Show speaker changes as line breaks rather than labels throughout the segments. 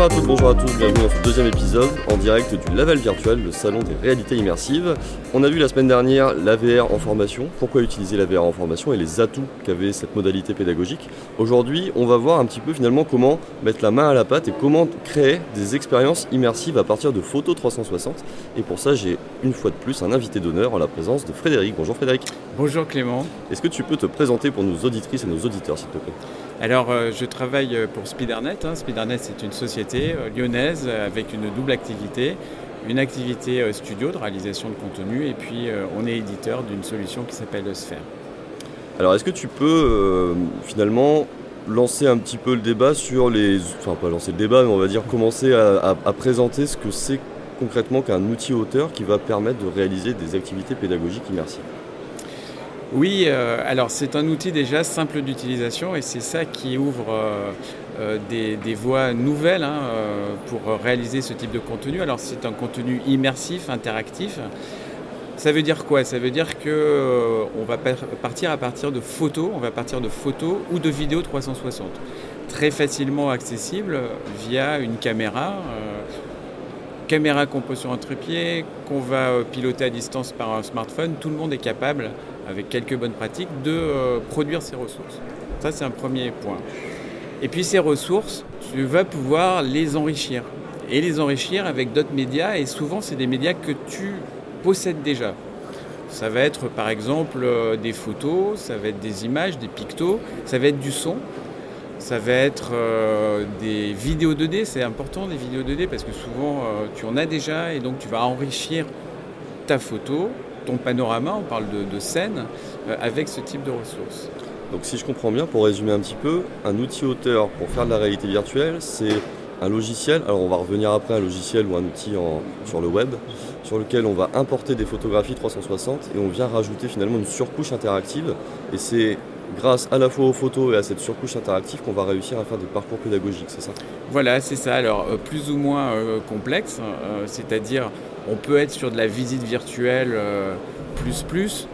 Bonjour à toutes, bonjour à tous, bienvenue dans ce deuxième épisode en direct du Laval Virtuel, le salon des réalités immersives. On a vu la semaine dernière l'AVR en formation, pourquoi utiliser l'AVR en formation et les atouts qu'avait cette modalité pédagogique? Aujourd'hui, on va voir un petit peu finalement comment mettre la main à la pâte et comment créer des expériences immersives à partir de photos 360. Et pour ça, j'ai une fois de plus un invité d'honneur en la présence de Frédéric. Bonjour Frédéric.
Bonjour Clément.
Est-ce que tu peux te présenter pour nos auditrices et nos auditeurs s'il te plaît?
Alors, euh, je travaille pour Spidernet. Hein. Spidernet, c'est une société euh, lyonnaise avec une double activité. Une activité euh, studio de réalisation de contenu et puis on est éditeur d'une solution qui s'appelle Sphère.
Alors, est-ce que tu peux finalement lancer un petit peu le débat sur les. Enfin, pas lancer le débat, mais on va dire commencer à, à présenter ce que c'est concrètement qu'un outil auteur qui va permettre de réaliser des activités pédagogiques immersives?
Oui, euh, alors c'est un outil déjà simple d'utilisation et c'est ça qui ouvre euh, euh, des, voies nouvelles hein, pour réaliser ce type de contenu. Alors c'est un contenu immersif, interactif. Ça veut dire quoi? Ça veut dire que on va partir à partir de photos, on va partir de photos ou de vidéos 360, très facilement accessible via une caméra caméra qu'on pose sur un trépied, qu'on va piloter à distance par un smartphone, tout le monde est capable avec quelques bonnes pratiques, de euh, produire ces ressources. Ça, c'est un premier point. Et puis ces ressources, tu vas pouvoir les enrichir. Et les enrichir avec d'autres médias, et souvent, c'est des médias que tu possèdes déjà. Ça va être par exemple euh, des photos, ça va être des images, des pictos, ça va être du son, ça va être euh, des vidéos 2D, c'est important des vidéos 2D parce que souvent tu en as déjà et donc tu vas enrichir ta photo ton panorama, on parle de, scène, euh, avec ce type de ressources.
Donc si je comprends bien, pour résumer un petit peu, un outil auteur pour faire de la réalité virtuelle, c'est un logiciel, alors on va revenir après un logiciel ou un outil sur le web, sur lequel on va importer des photographies 360 et on vient rajouter finalement une surcouche interactive. Et c'est grâce à la fois aux photos et à cette surcouche interactive qu'on va réussir à faire des parcours pédagogiques, c'est ça?
Voilà, c'est ça. Alors euh, plus ou moins euh, complexe, c'est-à-dire on peut être sur de la visite virtuelle euh, plus plus.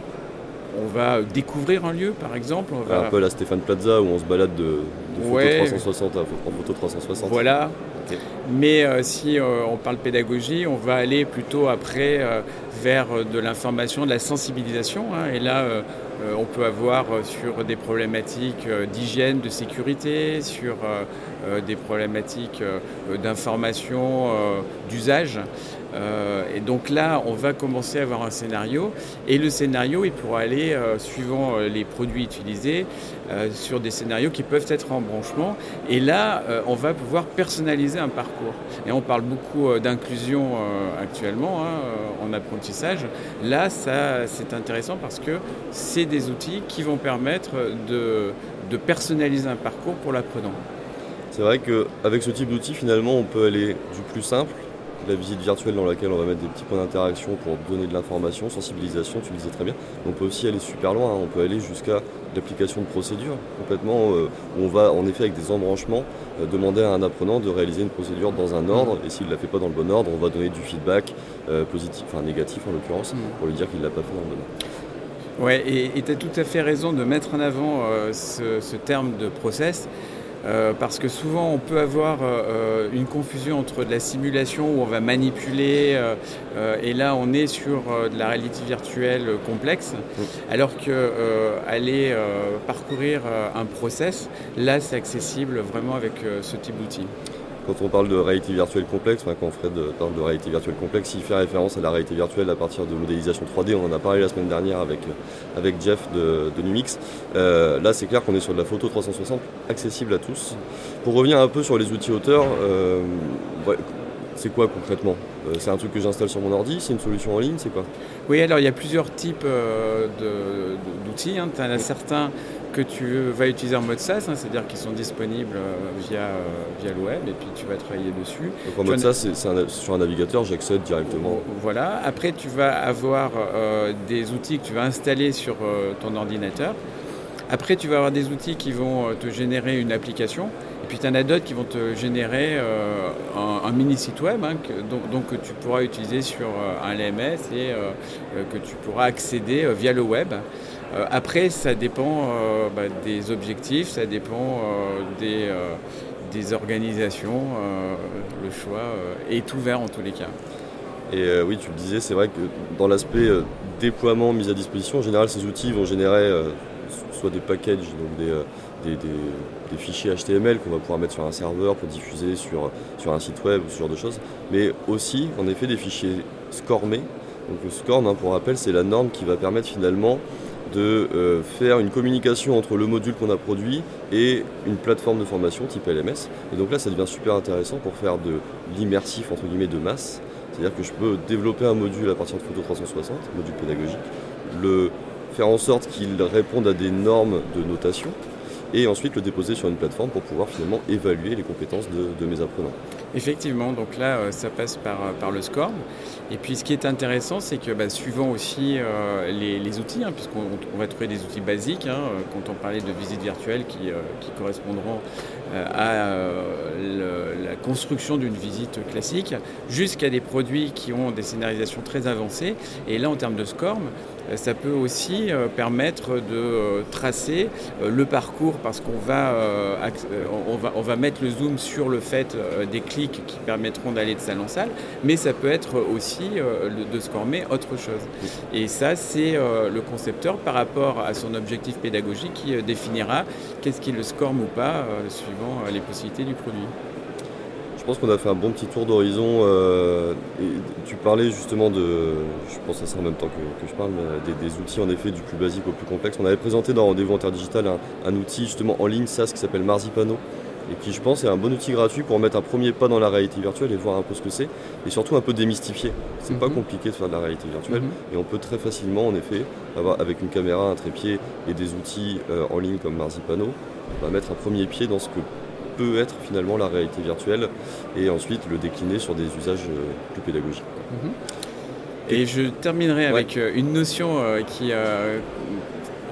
On va découvrir un lieu, par exemple. On
va... Un peu la Stéphane Plaza où on se balade de, photo 360 à photo 360.
Voilà. Mais euh, si euh, on parle pédagogie, on va aller plutôt après vers de l'information, de la sensibilisation. Hein. et là, on peut avoir sur des problématiques d'hygiène, de sécurité, sur des problématiques d'information, d'usage. Euh, et donc là, on va commencer à avoir un scénario. Et le scénario, il pourra aller, euh, suivant euh, les produits utilisés, sur des scénarios qui peuvent être en branchement. Et là, on va pouvoir personnaliser un parcours. Et on parle beaucoup d'inclusion actuellement hein, en apprentissage. Là, ça, c'est intéressant parce que c'est des outils qui vont permettre de, de personnaliser un parcours pour l'apprenant.
C'est vrai qu'avec ce type d'outil, finalement, on peut aller du plus simple la visite virtuelle dans laquelle on va mettre des petits points d'interaction pour donner de l'information, sensibilisation, tu le disais très bien. On peut aussi aller super loin, hein. on peut aller jusqu'à l'application de procédure complètement, euh, où on va en effet avec des embranchements euh, demander à un apprenant de réaliser une procédure dans un ordre, et s'il ne la fait pas dans le bon ordre, on va donner du feedback euh, positif, enfin négatif en l'occurrence, mm. pour lui dire qu'il ne l'a pas fait dans le bon ordre.
Ouais, et tu as tout à fait raison de mettre en avant ce, ce, terme de process. Euh, parce que souvent on peut avoir euh, euh, une confusion entre de la simulation où on va manipuler et là on est sur de la réalité virtuelle complexe alors que aller parcourir un process là c'est accessible vraiment avec ce type d'outil.
Quand on parle de réalité virtuelle complexe, quand Fred parle de réalité virtuelle complexe, il fait référence à la réalité virtuelle à partir de modélisation 3D. On en a parlé la semaine dernière avec, avec Jeff de, Numix. Euh, là, c'est clair qu'on est sur de la photo 360 accessible à tous. Pour revenir un peu sur les outils auteurs, euh, c'est quoi concrètement? Euh, C'est un truc que j'installe sur mon ordi? C'est une solution en ligne? C'est quoi?
Oui, alors il y a plusieurs types d'outils. Hein. Tu en as certains que tu vas utiliser en mode SaaS, hein, c'est-à-dire qu'ils sont disponibles euh, via, euh, via le web et puis tu vas travailler dessus.
Donc en mode SaaS, c'est sur un navigateur, j'accède directement.
Voilà, après tu vas avoir euh, des outils que tu vas installer sur ton ordinateur. Après tu vas avoir des outils qui vont te générer une application. Et puis tu en as d'autres qui vont te générer un, mini site web, hein, que, donc, que tu pourras utiliser sur un LMS et que tu pourras accéder via le web. Euh, après, ça dépend euh, bah, des objectifs, ça dépend euh, des, organisations, le choix est ouvert en tous les cas.
Et oui, tu le disais, c'est vrai que dans l'aspect déploiement, mise à disposition, en général, ces outils vont générer soit des packages, donc des, des, fichiers HTML qu'on va pouvoir mettre sur un serveur pour diffuser sur, sur un site web ou ce genre de choses, mais aussi en effet des fichiers SCORMés. Donc le SCORM, hein, pour rappel, c'est la norme qui va permettre finalement de euh, faire une communication entre le module qu'on a produit et une plateforme de formation type LMS. Et donc là, ça devient super intéressant pour faire de l'immersif, entre guillemets, de masse. C'est-à-dire que je peux développer un module à partir de Photo 360, module pédagogique, le faire en sorte qu'il réponde à des normes de notation, et ensuite le déposer sur une plateforme pour pouvoir finalement évaluer les compétences de, mes apprenants.
Effectivement, donc là euh, ça passe par, euh, par le SCORM. Et puis ce qui est intéressant, c'est que bah, suivant aussi euh, les, outils, hein, puisqu'on va trouver des outils basiques, hein, quand on parlait de visites virtuelles qui, correspondront à la construction d'une visite classique, jusqu'à des produits qui ont des scénarisations très avancées. Et là, en termes de SCORM, ça peut aussi permettre de tracer le parcours parce qu'on va, on va, on va mettre le zoom sur le fait des clics qui permettront d'aller de salle en salle, mais ça peut être aussi de scormer autre chose. Et ça, c'est le concepteur par rapport à son objectif pédagogique qui définira qu'est-ce qui le scorme ou pas suivant les possibilités du produit.
Je pense qu'on a fait un bon petit tour d'horizon. Euh, tu parlais justement de, je pense à ça en même temps que, je parle, des, outils en effet du plus basique au plus complexe. On avait présenté dans Rendez-vous Interdigital un, un outil justement en ligne SaaS qui s'appelle Marzipano et qui je pense est un bon outil gratuit pour mettre un premier pas dans la réalité virtuelle et voir un peu ce que c'est et surtout un peu démystifier. C'est pas mhm. compliqué de faire de la réalité virtuelle mhm. et on peut très facilement en effet avoir avec une caméra, un trépied et des outils euh, en ligne comme Marzipano, va mettre un premier pied dans ce que peut être finalement la réalité virtuelle et ensuite le décliner sur des usages euh, plus pédagogiques. Mhm.
Et je terminerai avec euh, une notion euh, qui,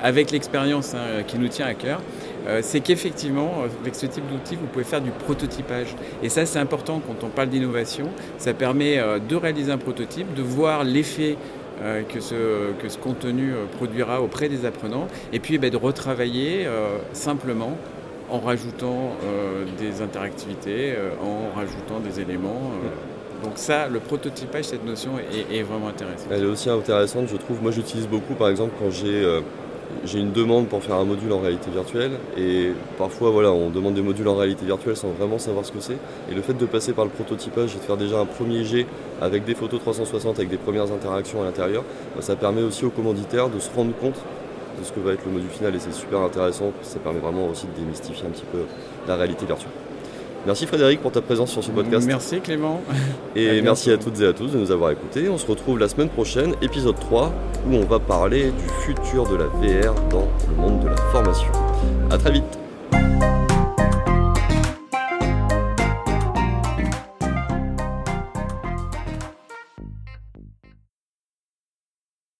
avec l'expérience hein, qui nous tient à cœur, c'est qu'effectivement, avec ce type d'outil, vous pouvez faire du prototypage. Et ça, c'est important quand on parle d'innovation. Ça permet de réaliser un prototype, de voir l'effet que, ce, que ce contenu produira auprès des apprenants, et puis eh de retravailler simplement en rajoutant euh, des interactivités, euh, en rajoutant des éléments. Euh. Donc ça, le prototypage, cette notion est, vraiment intéressante.
Elle est aussi intéressante, je trouve. Moi, j'utilise beaucoup, par exemple, quand j'ai une demande pour faire un module en réalité virtuelle et parfois voilà on demande des modules en réalité virtuelle sans vraiment savoir ce que c'est et le fait de passer par le prototypage et de faire déjà un premier jet avec des photos 360 avec des premières interactions à l'intérieur bah, ça permet aussi aux commanditaires de se rendre compte de ce que va être le module final et c'est super intéressant. Ça permet vraiment aussi de démystifier un petit peu la réalité virtuelle. Merci Frédéric pour ta présence sur ce podcast.
Merci Clément.
Et merci à toutes et à tous de nous avoir écoutés. On se retrouve la semaine prochaine, épisode 3, où on va parler du futur de la VR dans le monde de la formation. A très vite